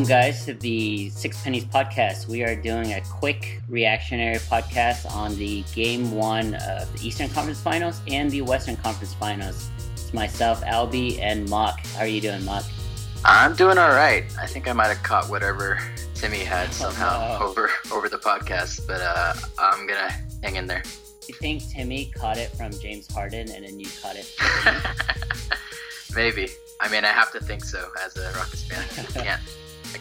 Welcome, guys, to the Six Pennies podcast. We are doing a quick reactionary podcast on the game one of the Eastern Conference Finals and the Western Conference Finals. It's myself, Albie, and Mock. How are you doing, Mock? I'm doing all right. I think I might have caught whatever Timmy had somehow no. over over the podcast, but uh, I'm gonna hang in there. You think Timmy caught it from James Harden and then you caught it Maybe. I mean, I have to think so as a Rockets fan. Can't.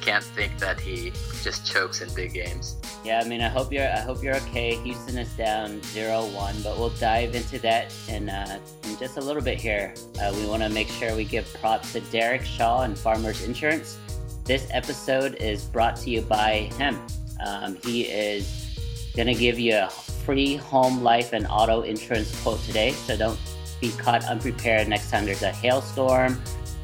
Can't think that he just chokes in big games. Yeah, I mean, I hope you're. I hope you're okay. Houston is down 0-1, but we'll dive into that in, uh, in just a little bit here. Uh, we want to make sure we give props to Derek Shaw and Farmers Insurance. This episode is brought to you by him. Um, he is gonna give you a free home, life, and auto insurance quote today. So don't be caught unprepared next time there's a hailstorm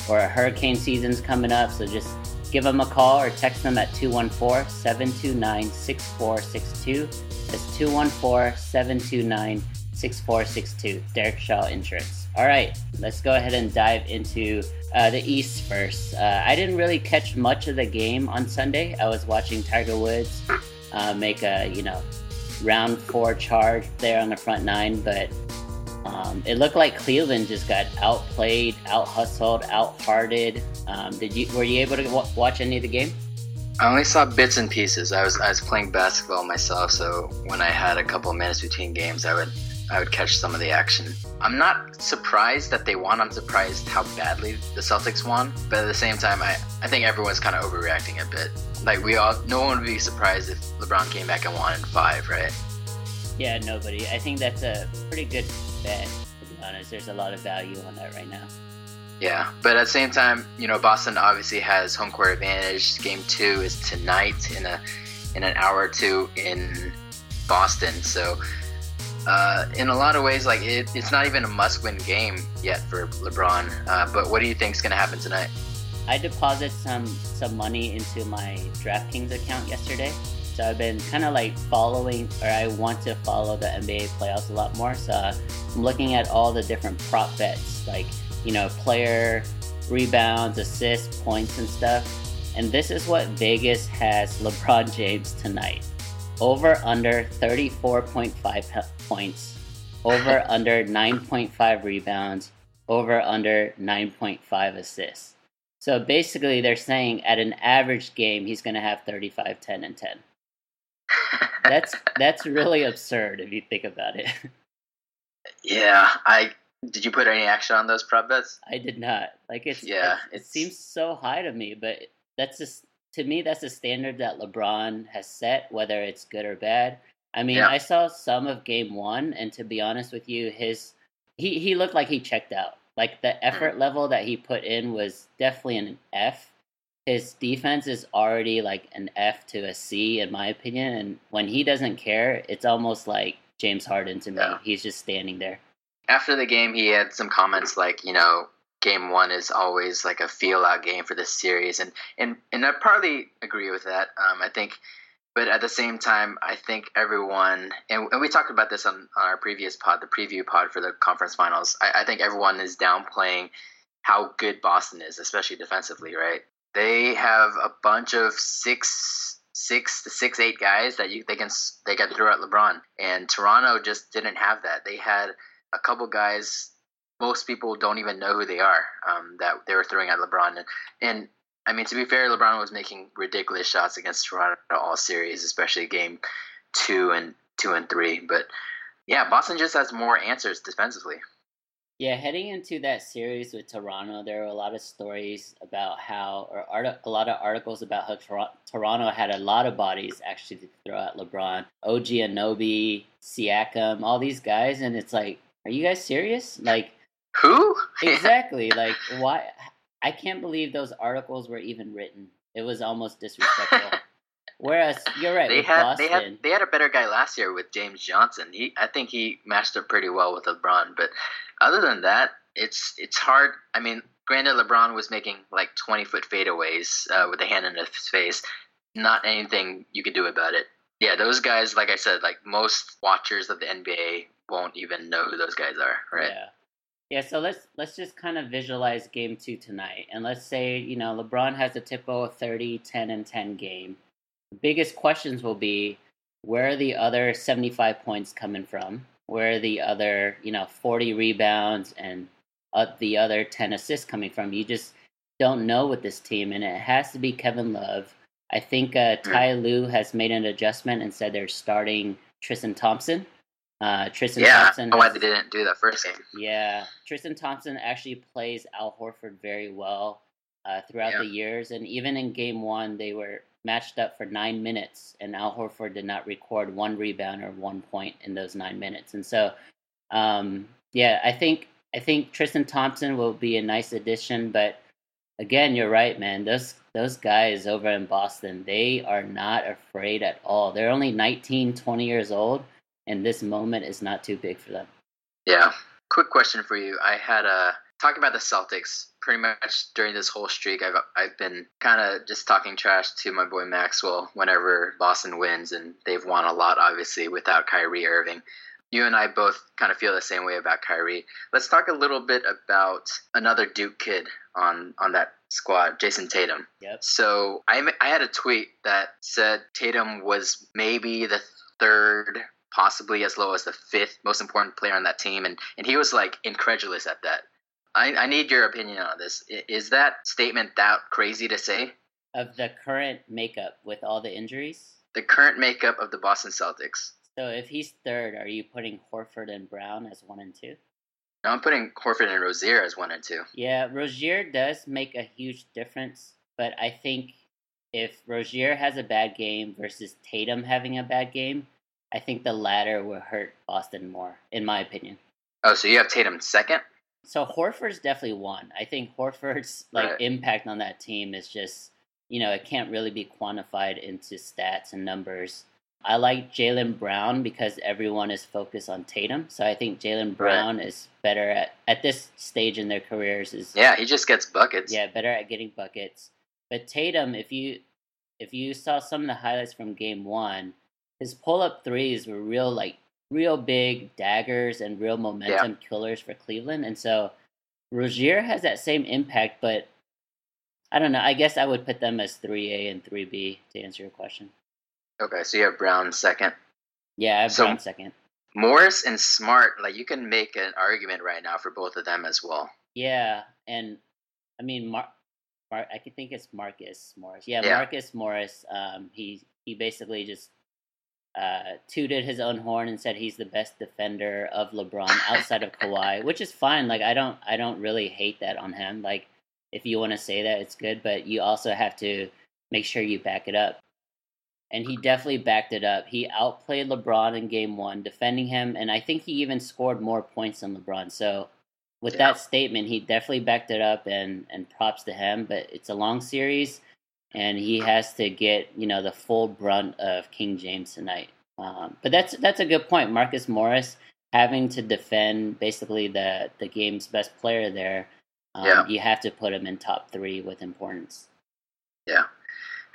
or a hurricane season's coming up. So just give them a call or text them at 214 729 6462. That's 214 729 6462. Derek Shaw Insurance. All right, let's go ahead and dive into uh, the East first. Uh, I didn't really catch much of the game on Sunday. I was watching Tiger Woods uh, make a, you know, round four charge there on the front nine, but um, it looked like Cleveland just got outplayed, out hustled, out hearted. Um, did you were you able to w- watch any of the game? I only saw bits and pieces. I was I was playing basketball myself, so when I had a couple of minutes between games, I would I would catch some of the action. I'm not surprised that they won. I'm surprised how badly the Celtics won. But at the same time, I, I think everyone's kind of overreacting a bit. Like we all, no one would be surprised if LeBron came back and won in five, right? Yeah, nobody. I think that's a pretty good bet. To be honest, there's a lot of value on that right now. Yeah, but at the same time, you know, Boston obviously has home court advantage. Game two is tonight in a in an hour or two in Boston. So, uh, in a lot of ways, like it, it's not even a must-win game yet for LeBron. Uh, but what do you think is going to happen tonight? I deposited some some money into my DraftKings account yesterday. So I've been kind of like following, or I want to follow the NBA playoffs a lot more. So I'm looking at all the different prop bets, like you know, player rebounds, assists, points, and stuff. And this is what Vegas has LeBron James tonight. Over under 34.5 points, over under 9.5 rebounds, over under 9.5 assists. So basically, they're saying at an average game, he's going to have 35, 10, and 10. That's that's really absurd if you think about it. yeah, I did. You put any action on those prop bets? I did not. Like it's Yeah, it, it seems so high to me, but that's just to me that's a standard that LeBron has set, whether it's good or bad. I mean, Yeah. I saw some of game one, and to be honest with you, his he he looked like he checked out. Like the mm-hmm. effort level that he put in was definitely an F. His defense is already like an F to a C in my opinion, and when he doesn't care, it's almost like James Harden to me. Yeah. He's just standing there. After the game, he had some comments like, you know, game one is always like a feel out game for this series, and and and I partly agree with that. Um, I think, but at the same time, I think everyone, and, and we talked about this on, on our previous pod, the preview pod for the conference finals. I, I think everyone is downplaying how good Boston is, especially defensively. Right? They have a bunch of six six six eight guys that you they can they can throw at LeBron, and Toronto just didn't have that. They had a couple guys most people don't even know who they are um, that they were throwing at LeBron. And, and I mean, to be fair, LeBron was making ridiculous shots against Toronto all series, especially game two and two and three. But yeah, Boston just has more answers defensively. Yeah, heading into that series with Toronto, there were a lot of stories about how, or art- a lot of articles about how Tor- Toronto had a lot of bodies actually to throw at LeBron. OG Anunoby, Siakam, all these guys, and it's like, are you guys serious? Like, Who? exactly. like, why? I can't believe those articles were even written. It was almost disrespectful. Whereas you're right they had Boston. they had they had a better guy last year with James Johnson. He I think he matched up pretty well with LeBron. But other than that, it's it's hard. I mean, granted, LeBron was making like twenty foot fadeaways uh, with a hand in his face. Not anything you could do about it. Yeah, those guys, like I said, like most watchers of the NBA won't even know who those guys are, right? Yeah. Yeah, so let's let's just kind of visualize game two tonight. And let's say, you know, LeBron has a typical 30, 10, and 10 game. Biggest questions will be where are the other 75 points coming from? Where are the other, you know, 40 rebounds and uh, the other 10 assists coming from? You just don't know with this team, and it has to be Kevin Love. I think uh, Ty Lue has made an adjustment and said they're starting Tristan Thompson. Uh, Tristan yeah, Thompson. why they didn't do that first game. yeah, Tristan Thompson actually plays Al Horford very well uh, throughout Yeah. the years, and even in Game One, they were matched up for nine minutes, and Al Horford did not record one rebound or one point in those nine minutes. And so, um, yeah, I think I think Tristan Thompson will be a nice addition, but again, you're right, man. Those those guys over in Boston, they are not afraid at all. They're only 19, 20 years old, and this moment is not too big for them. Yeah. Quick question for you. I had a talking about the Celtics. Pretty much during this whole streak, I've I've been kind of just talking trash to my boy Maxwell whenever Boston wins, and they've won a lot, obviously, without Kyrie Irving. You and I both kind of feel the same way about Kyrie. Let's talk a little bit about another Duke kid on on that squad, Jayson Tatum. Yep. So I I had a tweet that said Tatum was maybe the third, possibly as low as the fifth most important player on that team, and and he was like incredulous at that. I, I need your opinion on this. Is that statement that crazy to say? of the current makeup with all the injuries. The current makeup of the Boston Celtics. So if he's third, are you putting Horford and Brown as one and two? No, I'm putting Horford and Rozier as one and two. Yeah, Rozier does make a huge difference, but I think if Rozier has a bad game versus Tatum having a bad game, I think the latter will hurt Boston more, in my opinion. Oh, so you have Tatum second? So Horford's definitely one. I think Horford's like Right. impact on that team is just you know it can't really be quantified into stats and numbers. I like Jaylen Brown because everyone is focused on Tatum, so I think Jaylen Brown is better at at this stage in their careers is Yeah, he just gets buckets. yeah better at getting buckets. But Tatum, if you if you saw some of the highlights from Game One, his pull up threes were real like real big daggers and real momentum killers for Cleveland. And so Rozier has that same impact, but I don't know. I guess I would put them as three A and three B to answer your question. Okay, so you have Brown second. Yeah, I have So- Brown second. Morris and Smart, like you can make an argument right now for both of them as well. Yeah, and I mean, Mar- Mar- I think it's Marcus Morris. Yeah, Yeah. Marcus Morris. Um, he he basically just uh, tooted his own horn and said he's the best defender of LeBron outside of Kawhi, which is fine. Like I don't I don't really hate that on him. Like if you want to say that, it's good, but you also have to make sure you back it up. And he definitely backed it up. He outplayed LeBron in game one, defending him, and I think he even scored more points than LeBron. So with Yeah. that statement, he definitely backed it up and and props to him. But it's a long series, and he has to get you know the full brunt of King James tonight. Um, but that's that's a good point, Marcus Morris having to defend basically the the game's best player there. Um, Yeah. you have to put him in top three with importance. Yeah.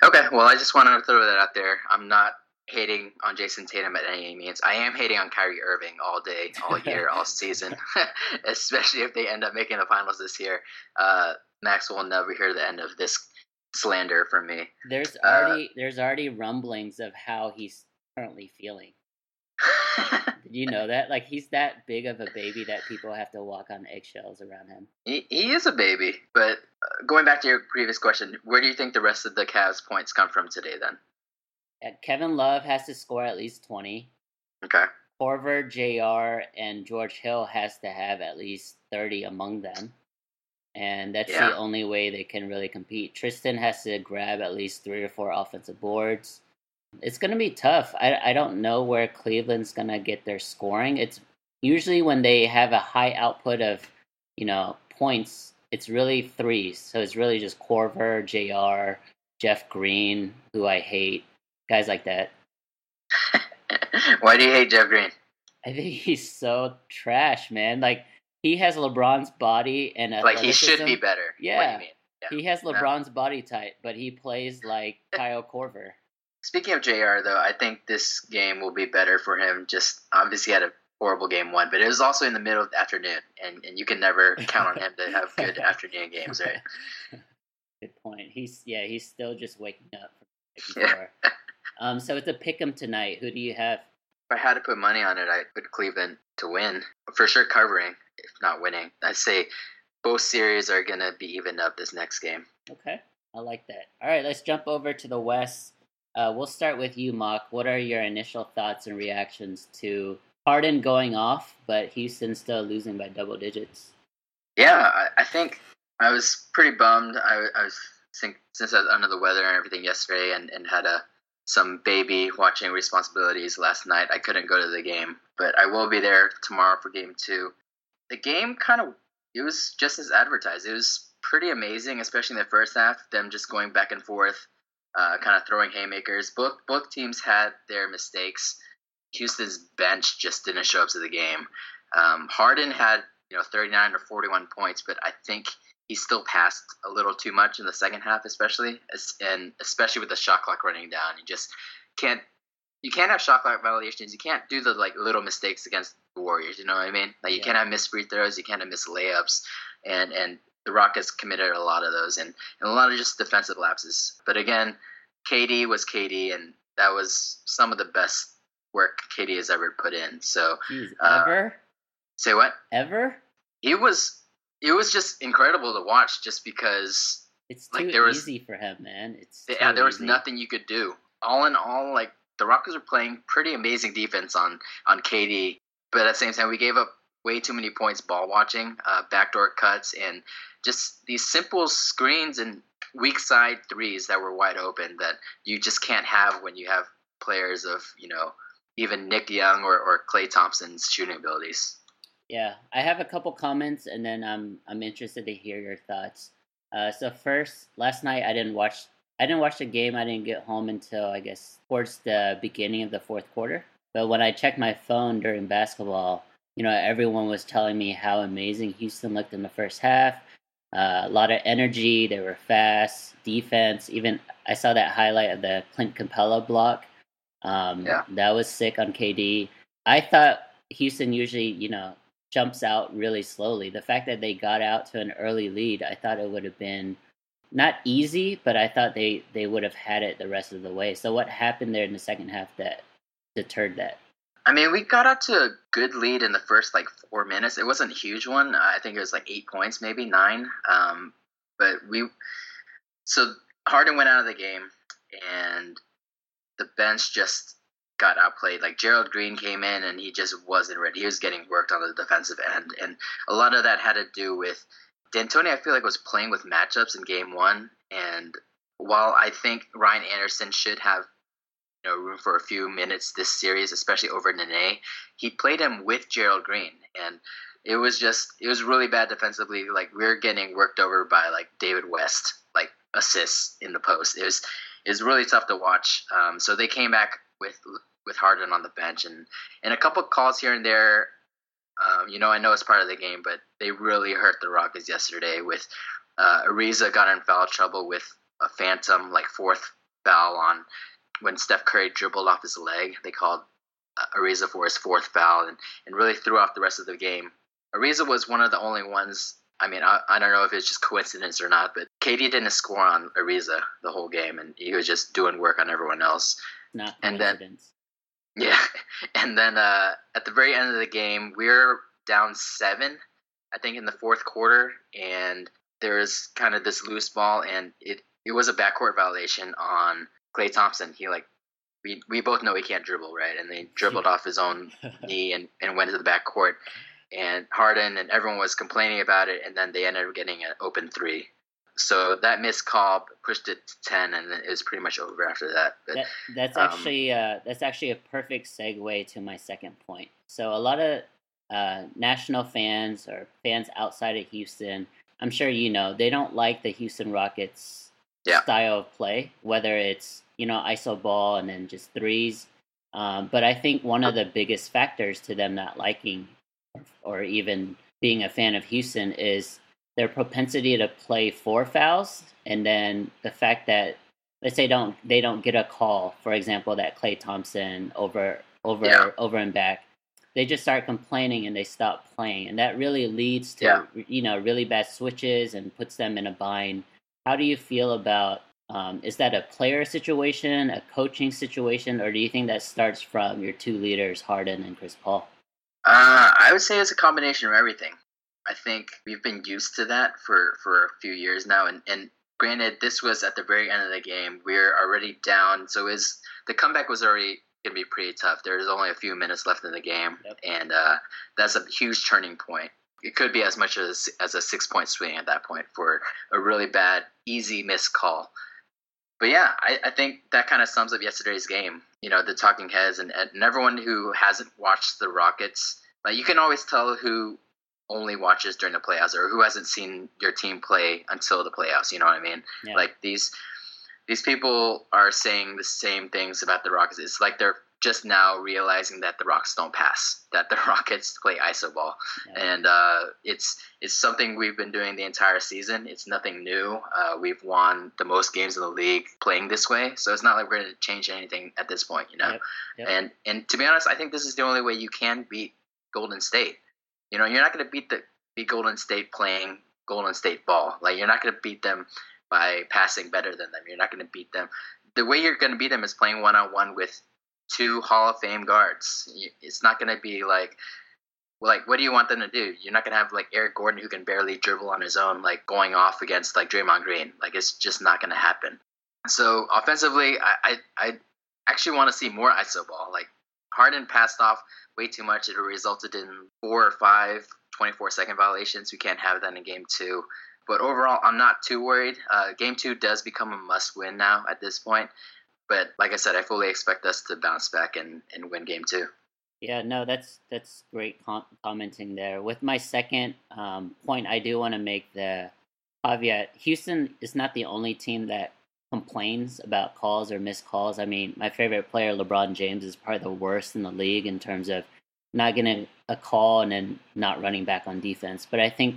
Okay, well, I just wanted to throw that out there. I'm not hating on Jayson Tatum at any means. I am hating on Kyrie Irving all day, all year, all season, especially if they end up making the finals this year. Uh, Max will never hear the end of this slander from me. There's Uh, already there's already rumblings of how he's currently feeling. Did you know that? Like he's that big of a baby that people have to walk on eggshells around him. he, he is a baby, but uh, going back to your previous question, where do you think the rest of the Cavs points come from today then? Uh, Kevin Love has to score at least twenty. Okay. Korver, JR. and George Hill has to have at least thirty among them, and that's Yeah. the only way they can really compete. Tristan has to grab at least three or four offensive boards. It's going to be tough. I I don't know where Cleveland's going to get their scoring. It's usually when they have a high output of you know points. It's really threes, so it's really just Korver, JR., Jeff Green, who I hate, guys like that. Why do you hate Jeff Green? I think he's so trash, man. Like he has LeBron's body and Like he should be better. What do Yeah. you mean? Yeah. He has No. LeBron's body type, but he plays like Kyle Korver. Speaking of JR, though, I think this game will be better for him. Just obviously had a horrible game one, but it was also in the middle of the afternoon, and, and you can never count on him to have good afternoon games, right? Good point. He's yeah, he's still just waking up from yeah. Um, so it's a pick 'em tonight. Who do you have? If I had to put money on it, I'd put Cleveland to win for sure, covering if not winning. I'd say both series are gonna be evened up this next game. Okay, I like that. All right, let's jump over to the West. Uh, we'll start with you, Mock. What are your initial thoughts and reactions to Harden going off, but Houston still losing by double digits? Yeah, I, I think I was pretty bummed. I, I was think, since I was under the weather and everything yesterday, and, and had a some baby watching responsibilities last night. I couldn't go to the game, but I will be there tomorrow for game two. The game kind of it was just as advertised. It was pretty amazing, especially in the first half. Them just going back and forth, uh, kind of throwing haymakers. Both both teams had their mistakes. Houston's bench just didn't show up to the game. Um, Harden had you know 39 or 41 points, but I think he still passed a little too much in the second half, especially and especially with the shot clock running down. You just can't you can't have shot clock violations. You can't do the like little mistakes against the Warriors. You know what I mean? Like you yeah. can't have missed free throws. You can't have missed layups, and and the Rockets committed a lot of those and, and a lot of just defensive lapses. But again, KD was KD, and that was some of the best work KD has ever put in. So Jeez, uh, ever say what ever he was it was just incredible to watch just because it's too like, there was, easy for him, man. It's yeah, there was easy. nothing you could do. All in all, like the Rockets were playing pretty amazing defense on on KD, but at the same time, we gave up way too many points ball watching, uh, backdoor cuts, and just these simple screens and weak side threes that were wide open that you just can't have when you have players of you know even Nick Young or, or Klay Thompson's shooting abilities. Yeah, I have a couple comments, and then I'm I'm interested to hear your thoughts. Uh, so first, last night I didn't watch I didn't watch the game. I didn't get home until I guess towards the beginning of the fourth quarter. But when I checked my phone during basketball, you know, everyone was telling me how amazing Houston looked in the first half. Uh, a lot of energy. They were fast. Defense. Even I saw that highlight of the Clint Capela block. Um, yeah. That was sick on KD. I thought Houston usually, you know, jumps out really slowly. The fact that they got out to an early lead, I thought it would have been not easy, but I thought they they would have had it the rest of the way. So what happened there in the second half that deterred that? I mean, we got out to a good lead in the first like four minutes. It wasn't a huge one. I think it was like eight points, maybe nine. Um, but we so Harden went out of the game, and the bench just got outplayed. Like Gerald Green came in and he just wasn't ready. He was getting worked on the defensive end, and a lot of that had to do with D'Antoni. I feel like was playing with matchups in Game One, and while I think Ryan Anderson should have you know room for a few minutes this series, especially over Nene, he played him with Gerald Green, and it was just it was really bad defensively. Like we are getting worked over by like David West, like assists in the post. It was it was really tough to watch. Um, so they came back with with Harden on the bench and and a couple calls here and there. Um, you know, I know it's part of the game, but they really hurt the Rockets yesterday. With uh, Ariza got in foul trouble with a phantom like fourth foul on when Steph Curry dribbled off his leg. They called uh, Ariza for his fourth foul and, and really threw off the rest of the game. Ariza was one of the only ones. I mean, I, I don't know if it's just coincidence or not, but KD didn't score on Ariza the whole game, and he was just doing work on everyone else. Not coincidence. And then, yeah, and then uh, at the very end of the game, we're down seven, I think, in the fourth quarter, and there's kind of this loose ball, and it it was a backcourt violation on Klay Thompson. He like we we both know he can't dribble, right? And they dribbled off his own knee and, and went to the backcourt. And Harden and everyone was complaining about it, and then they ended up getting an open three so that missed call pushed it to ten, and it was pretty much over after that. But, that, that's um, actually uh, that's actually a perfect segue to my second point. So a lot of uh, national fans or fans outside of Houston, I'm sure you know, they don't like the Houston Rockets yeah. style of play, whether it's you know iso ball and then just threes. Um, but I think one of the biggest factors to them not liking or, or even being a fan of Houston is their propensity to play four fouls, and then the fact that let's say don't they don't get a call, for example, that Klay Thompson over over yeah. over and back. they just start complaining and they stop playing, and that really leads to Yeah. you know really bad switches and puts them in a bind. How do you feel about? Um, is that a player situation, a coaching situation, or do you think that starts from your two leaders, Harden and Chris Paul? Uh, I would say it's a combination of everything. I think we've been used to that for, for a few years now, and, and granted, this was at the very end of the game. We're already down, so is the comeback was already gonna be pretty tough. There's only a few minutes left in the game, Yep. and uh, that's a huge turning point. It could be as much as as a six point swing at that point for a really bad, easy missed call. But yeah, I, I think that kind of sums up yesterday's game. You know, the talking heads and, and everyone who hasn't watched the Rockets, like you can always tell who only watches during the playoffs or who hasn't seen your team play until the playoffs. You know what I mean? Yeah. Like these these people are saying the same things about the Rockets. It's like they're just now realizing that the Rockets don't pass, that the Rockets play iso ball, Yeah. and uh, it's it's something we've been doing the entire season. It's nothing new. Uh, we've won the most games in the league playing this way, so it's not like we're going to change anything at this point, you know. Yep, yep. And and to be honest, I think this is the only way you can beat Golden State. You know, you're not going to beat the beat Golden State playing Golden State ball. Like you're not going to beat them by passing better than them. You're not going to beat them. The way you're going to beat them is playing one on one with two Hall of Fame guards. It's not going to be like, like, what do you want them to do? You're not going to have like Eric Gordon who can barely dribble on his own, like going off against like Draymond Green. Like it's just not going to happen. So offensively, I, I, I actually want to see more iso ball. Like Harden passed off way too much. It resulted in four or five 24 second violations. We can't have that in game two. But overall, I'm not too worried. Uh, game two does become a must win now at this point. But like I said, I fully expect us to bounce back and, and win game two. Yeah, no, that's that's great com- commenting there. With my second um, point, I do want to make the caveat: Houston is not the only team that complains about calls or missed calls. I mean, my favorite player, LeBron James, is probably the worst in the league in terms of not getting a call and then not running back on defense. But I think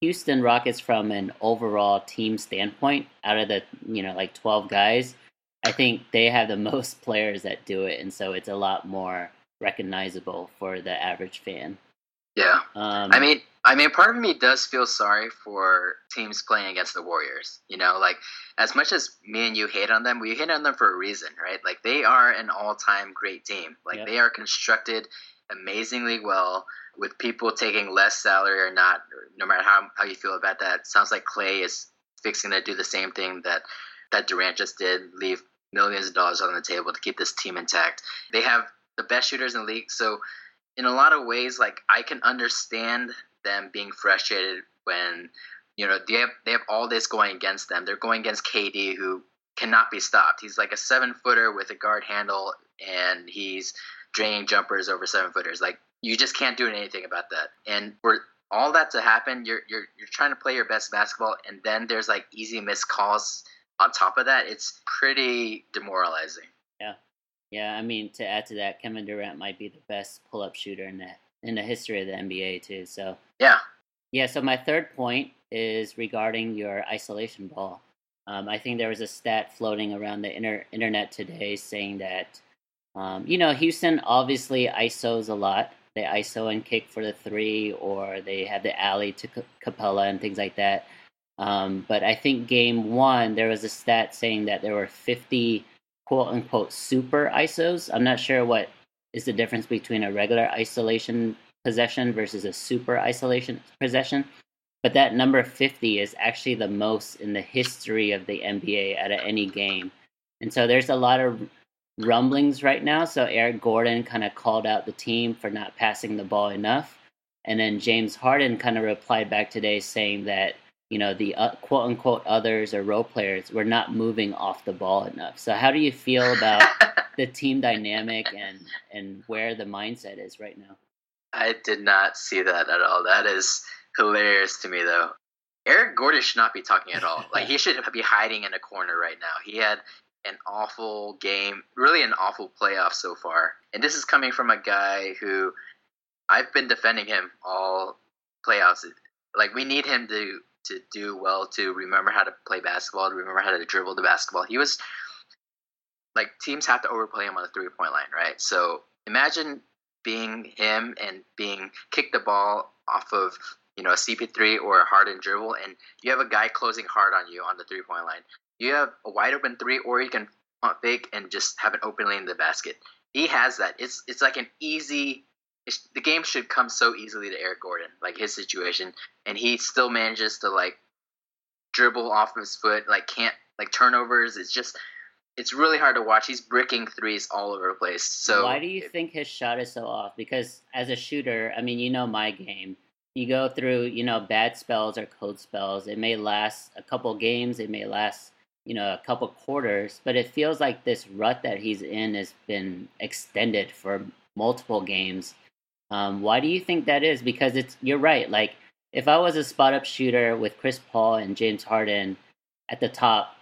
Houston Rockets, from an overall team standpoint, out of the you know like twelve guys, I think they have the most players that do it, and so it's a lot more recognizable for the average fan. Yeah. Um, I mean, I mean, part of me does feel sorry for teams playing against the Warriors. You know, like as much as me and you hate on them, we hate on them for a reason, right? Like they are an all-time great team. Like they are constructed amazingly well with people taking less salary or not. No matter how how you feel about that, sounds like Klay is fixing to do the same thing that that Durant just did, leave millions of dollars on the table to keep this team intact. They have the best shooters in the league, so in a lot of ways, like I can understand them being frustrated when you know they have they have all this going against them. They're going against KD, who cannot be stopped. He's like a seven footer with a guard handle, and he's draining jumpers over seven footers. Like you just can't do anything about that. And for all that to happen, you're you're you're trying to play your best basketball, and then there's like easy missed calls on top of that. It's pretty demoralizing. yeah, yeah. I mean, to add to that, Kevin Durant might be the best pull-up shooter in the in the history of the NBA too. So Yeah. Yeah, so my third point is regarding your isolation ball. Um, I think there was a stat floating around the inter- internet today saying that, um, you know, Houston obviously ISOs a lot. They ISO and kick for the three, or they have the alley to Capela and things like that. Um, but I think game one, there was a stat saying that there were 50 quote unquote super ISOs. I'm not sure what is the difference between a regular isolation possession versus a super isolation possession. But that number 50 is actually the most in the history of the NBA out of any game. And so there's a lot of rumblings right now. So Eric Gordon kind of called out the team for not passing the ball enough. And then James Harden kind of replied back today saying that, you know, the uh, quote unquote others or role players were not moving off the ball enough. So how do you feel about the team dynamic and, and where the mindset is right now? I did not see that at all. That is hilarious to me, though. Eric Gordon should not be talking at all. Like he should be hiding in a corner right now. He had an awful game, really an awful playoff so far. And this is coming from a guy who I've been defending him all playoffs. Like we need him to to do well to remember how to play basketball, to remember how to dribble the basketball. He was like teams have to overplay him on the three point line, right? So imagine being him and being kick the ball off of you know a CP3 or a Harden dribble, and you have a guy closing hard on you on the three point line. You have a wide open three, or you can fake and just have an open lane in the basket. He has that. It's it's like an easy. The game should come so easily to Eric Gordon, like his situation, and he still manages to like dribble off his foot, like can't like turnovers. It's just it's really hard to watch. He's bricking threes all over the place. So why do you it, think his shot is so off? Because as a shooter, I mean, you know my game. You go through, you know, bad spells or cold spells. It may last a couple games. It may last, you know, a couple quarters. But it feels like this rut that he's in has been extended for multiple games. Um, why do you think that is? Because it's you're right. Like if I was a spot up shooter with Chris Paul and James Harden at the top,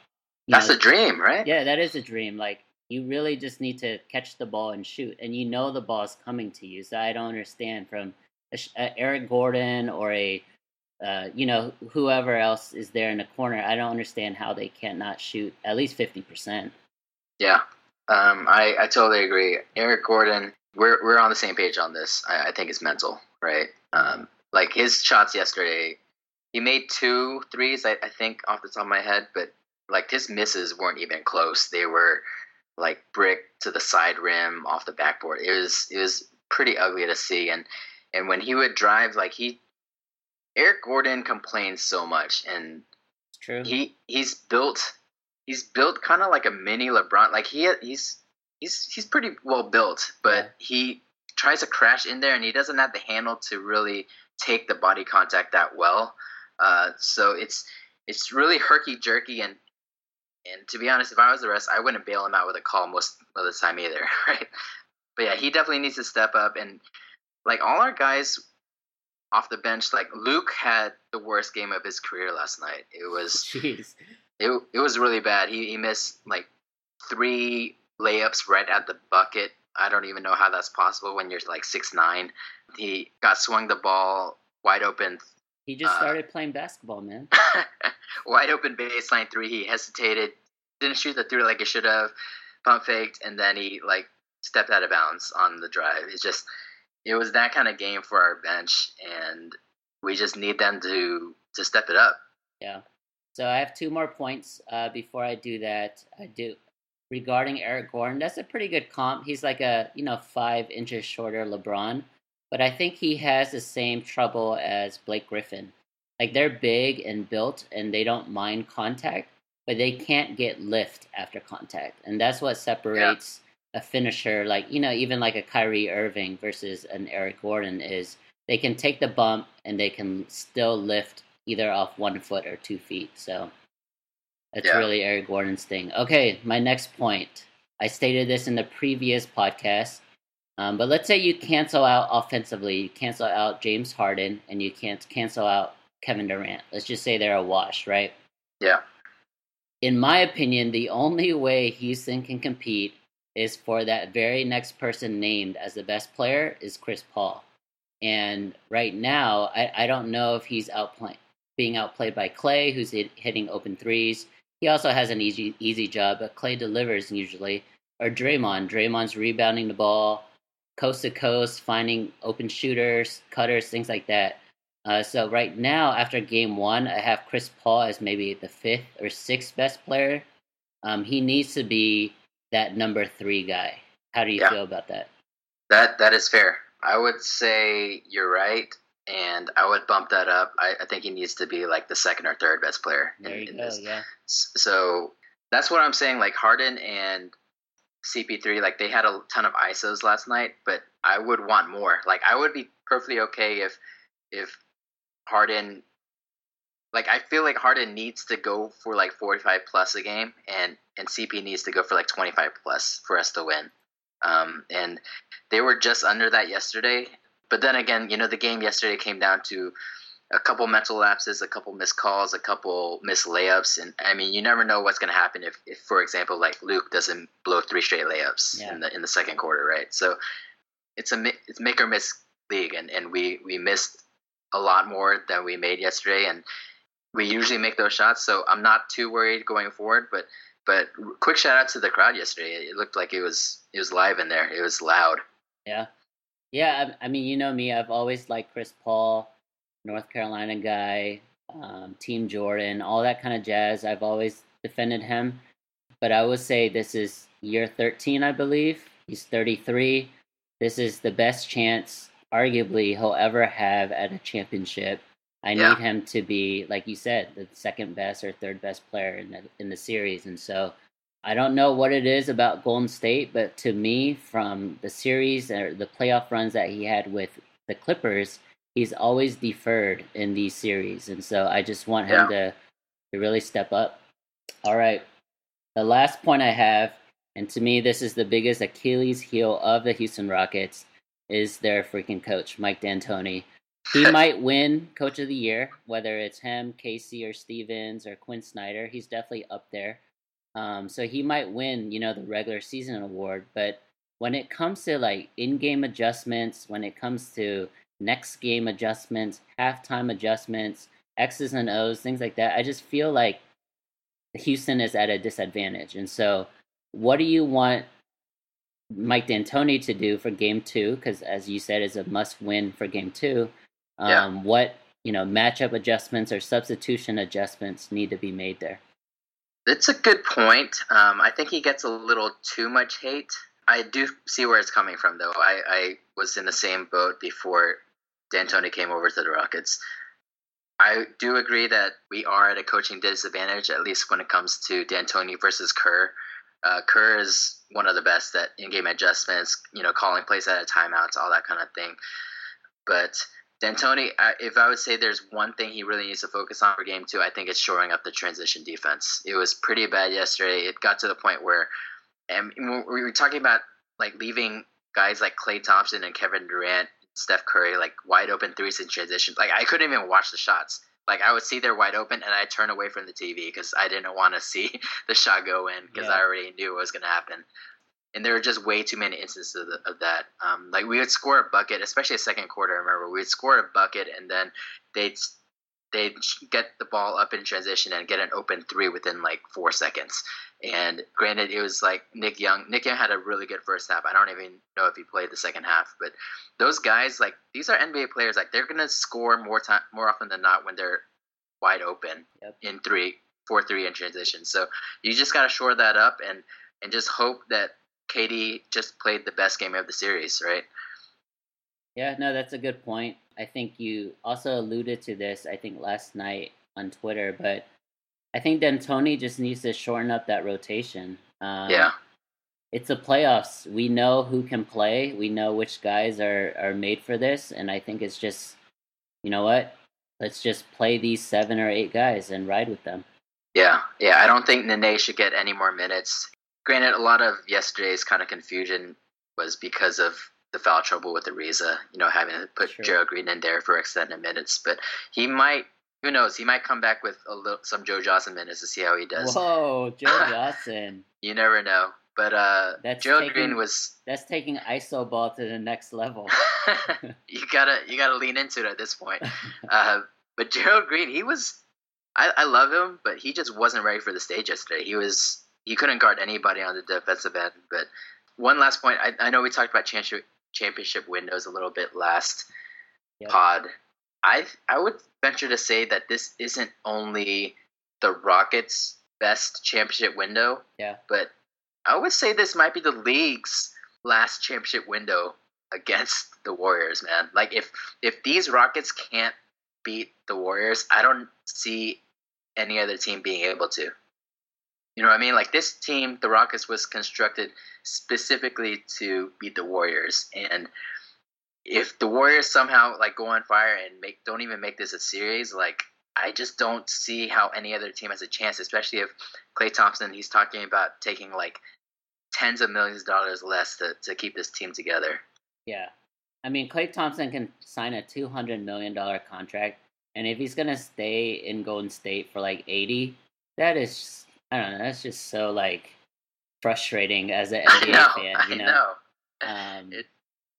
that's know, a dream, right? Yeah, that is a dream. Like you really just need to catch the ball and shoot, and you know the ball is coming to you. So I don't understand from a, a Eric Gordon or a uh, you know whoever else is there in the corner. I don't understand how they cannot shoot at least fifty percent. Yeah, um, I I totally agree. Eric Gordon, we're we're on the same page on this. I, I think it's mental, right? Um, like his shots yesterday, he made two threes, I, I think, off the top of my head, but like his misses weren't even close. They were like brick to the side rim off the backboard. It was it was pretty ugly to see. And and when he would drive, like he Eric Gordon complains so much, and true. He he's built he's built kind of like a mini LeBron. Like he he's he's he's pretty well built, but yeah. he tries to crash in there, and he doesn't have the handle to really take the body contact that well. Uh, so it's it's really herky jerky, and and to be honest, if I was the rest, I wouldn't bail him out with a call most of the time either, right? But yeah, he definitely needs to step up. And like all our guys off the bench, like Luc had the worst game of his career last night. It was, Jeez. it it was really bad. He he missed like three layups right at the bucket. I don't even know how that's possible when you're like six nine. He got swung the ball wide open he just uh, started playing basketball, man. Wide open baseline three. He hesitated, didn't shoot the three like he should have, pump faked, and then he like stepped out of bounds on the drive. It's just it was that kind of game for our bench, and we just need them to to step it up. Yeah. So I have two more points. Uh, before I do that, I do regarding Eric Gordon. That's a pretty good comp. He's like a you know five inches shorter LeBron but I think he has the same trouble as Blake Griffin. Like they're big and built and they don't mind contact, but they can't get lift after contact. And that's what separates yeah. a finisher like, you know, even like a Kyrie Irving versus an Eric Gordon is they can take the bump and they can still lift either off one foot or two feet. So that's yeah. really Eric Gordon's thing. Okay, my next point. I stated this in the previous podcast. Um, but let's say you cancel out offensively, you cancel out James Harden, and you can't cancel out Kevin Durant. Let's just say they're a wash, right? Yeah. In my opinion, the only way Houston can compete is for that very next person named as the best player is Chris Paul. And right now, I, I don't know if he's outplaying, being outplayed by Klay, who's hitting open threes. He also has an easy easy job, but Klay delivers usually. Or Draymond. Draymond's rebounding the ball coast to coast, finding open shooters, cutters, things like that. Uh, so right now, after game one, I have Chris Paul as maybe the fifth or sixth best player. Um, he needs to be that number three guy. How do you yeah. feel about that? That that is fair. I would say you're right, and I would bump that up. I, I think he needs to be like the second or third best player in, in go, this. Yeah. So that's what I'm saying. Like Harden and CP3, like they had a ton of ISOs last night, but I would want more. Like I would be perfectly okay if if Harden like I feel like Harden needs to go for like 45 plus a game and and CP needs to go for like 25 plus for us to win. Um, and they were just under that yesterday. But then again, you know, the game yesterday came down to a couple mental lapses, a couple missed calls, a couple missed layups, and I mean, you never know what's going to happen if, if, for example, like Luc doesn't blow three straight layups yeah. in the in the second quarter, right? So it's a it's make or miss league, and, and we we missed a lot more than we made yesterday, and we usually make those shots, so I'm not too worried going forward. But but quick shout out to the crowd yesterday. It looked like it was it was live in there. It was loud. Yeah. Yeah, I, I mean, you know me. I've always liked Chris Paul, North Carolina guy, um, Team Jordan, all that kind of jazz. I've always defended him, but I would say this is year 13, I believe. He's 33. This is the best chance, arguably, he'll ever have at a championship. I yeah. need him to be, like you said, the second best or third best player in the in the series, and so I don't know what it is about Golden State, but to me, from the series or the playoff runs that he had with the Clippers, he's always deferred in these series, and so I just want him yeah. to to really step up. All right, the last point I have, and to me, this is the biggest Achilles heel of the Houston Rockets, is their freaking coach, Mike D'Antoni. He might win Coach of the Year, whether it's him, Casey, or Stevens, or Quin Snyder. He's definitely up there. Um, so he might win, you know, the regular season award. But when it comes to like in-game adjustments, when it comes to next game adjustments, halftime adjustments, X's and O's, things like that, I just feel like Houston is at a disadvantage. And so, what do you want Mike D'Antoni to do for Game Two? Because as you said, is a must-win for Game Two. Um, yeah. What you know, matchup adjustments or substitution adjustments need to be made there. It's a good point. Um, I think he gets a little too much hate. I do see where it's coming from, though. I, I was in the same boat before D'Antoni came over to the Rockets. I do agree that we are at a coaching disadvantage, at least when it comes to D'Antoni versus Kerr. Uh, Kerr is one of the best at in-game adjustments, you know, calling plays out of timeouts, all that kind of thing. But D'Antoni, if I would say there's one thing he really needs to focus on for game two, I think it's shoring up the transition defense. It was pretty bad yesterday. It got to the point where, and we were talking about like leaving guys like Klay Thompson and Kevin Durant Steph Curry like wide open threes in transition. Like I couldn't even watch the shots. Like I would see they're wide open and I turn away from the TV because I didn't want to see the shot go in because yeah. I already knew what was going to happen. And there were just way too many instances of, the, of that. Um, like we would score a bucket, especially a second quarter. I remember we would score a bucket and then they'd they'd get the ball up in transition and get an open three within like four seconds. And granted, it was like Nick Young. Nick Young had a really good first half. I don't even know if he played the second half, but those guys, like these are NBA players. Like they're gonna score more time, more often than not when they're wide open yep. in three, four, three in transition. So you just gotta shore that up and and just hope that KD just played the best game of the series, right? Yeah, no, that's a good point. I think you also alluded to this. I think last night on Twitter, but I think D'Antoni just needs to shorten up that rotation. Um, yeah. It's the playoffs. We know who can play. We know which guys are, are made for this. And I think it's just, you know what? Let's just play these seven or eight guys and ride with them. Yeah. Yeah. I don't think Nene should get any more minutes. Granted, a lot of yesterday's kind of confusion was because of the foul trouble with Ariza, you know, having to put sure. Gerald Green in there for extended minutes. But he might who knows? He might come back with a little, some Joe Johnson minutes to see how he does. Whoa, Joe Johnson! you never know. But uh, that's Joe taking, Green was that's taking iso ball to the next level. you gotta you gotta lean into it at this point. Uh, but Gerald Green, he was I, I love him, but he just wasn't ready for the stage yesterday. He was he couldn't guard anybody on the defensive end. But one last point, I, I know we talked about championship championship windows a little bit last yep. pod. I I would venture to say that this isn't only the Rockets' best championship window. Yeah. But I would say this might be the league's last championship window against the Warriors, man. Like if if these Rockets can't beat the Warriors, I don't see any other team being able to. You know what I mean? Like this team, the Rockets was constructed specifically to beat the Warriors and if the Warriors somehow like go on fire and make don't even make this a series, like I just don't see how any other team has a chance, especially if Klay Thompson he's talking about taking like tens of millions of dollars less to, to keep this team together. Yeah. I mean Klay Thompson can sign a two hundred million dollar contract and if he's gonna stay in Golden State for like eighty, that is I don't know, that's just so like frustrating as an NBA know, fan, you know. know. Um, it,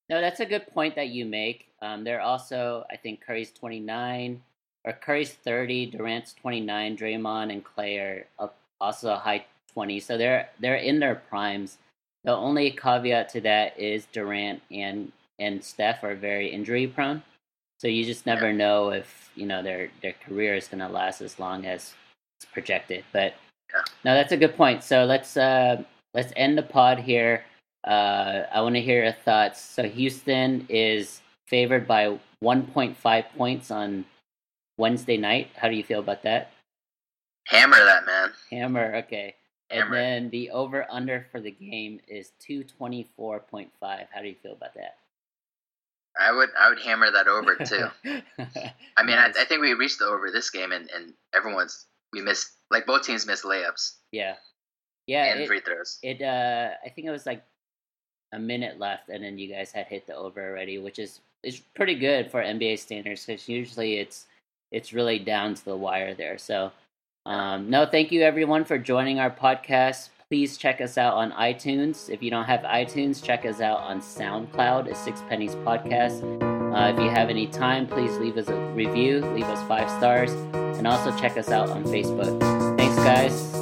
no, that's a good point that you make. Um, they're also, I think Curry's 29 or Curry's 30, Durant's 29, Draymond and Klay are also high 20. So they're they're in their primes. The only caveat to that is Durant and and Steph are very injury prone. So you just never know if you know their their career is going to last as long as it's projected. But Yeah. no, that's a good point. So let's uh, let's end the pod here. Uh, I want to hear your thoughts. So Houston is favored by 1.5 points on Wednesday night. How do you feel about that? Hammer that man. Hammer, okay. And then the over under for the game is 224.5. How do you feel about that? I would I would hammer that over too. I mean, Nice. I, I think we reached the over this game, and, and everyone's we missed like both teams missed layups yeah. Yeah, and it, free throws. it uh I think it was like a minute left and then you guys had hit the over already, which is is pretty good for NBA standards cuz usually it's it's really down to the wire there. So um no, thank you everyone for joining our podcast. Please check us out on iTunes. If you don't have iTunes, check us out on SoundCloud, a Six Pennies podcast. Uh, if you have any time, please leave us a review, leave us five stars, and also check us out on Facebook. Thanks, guys.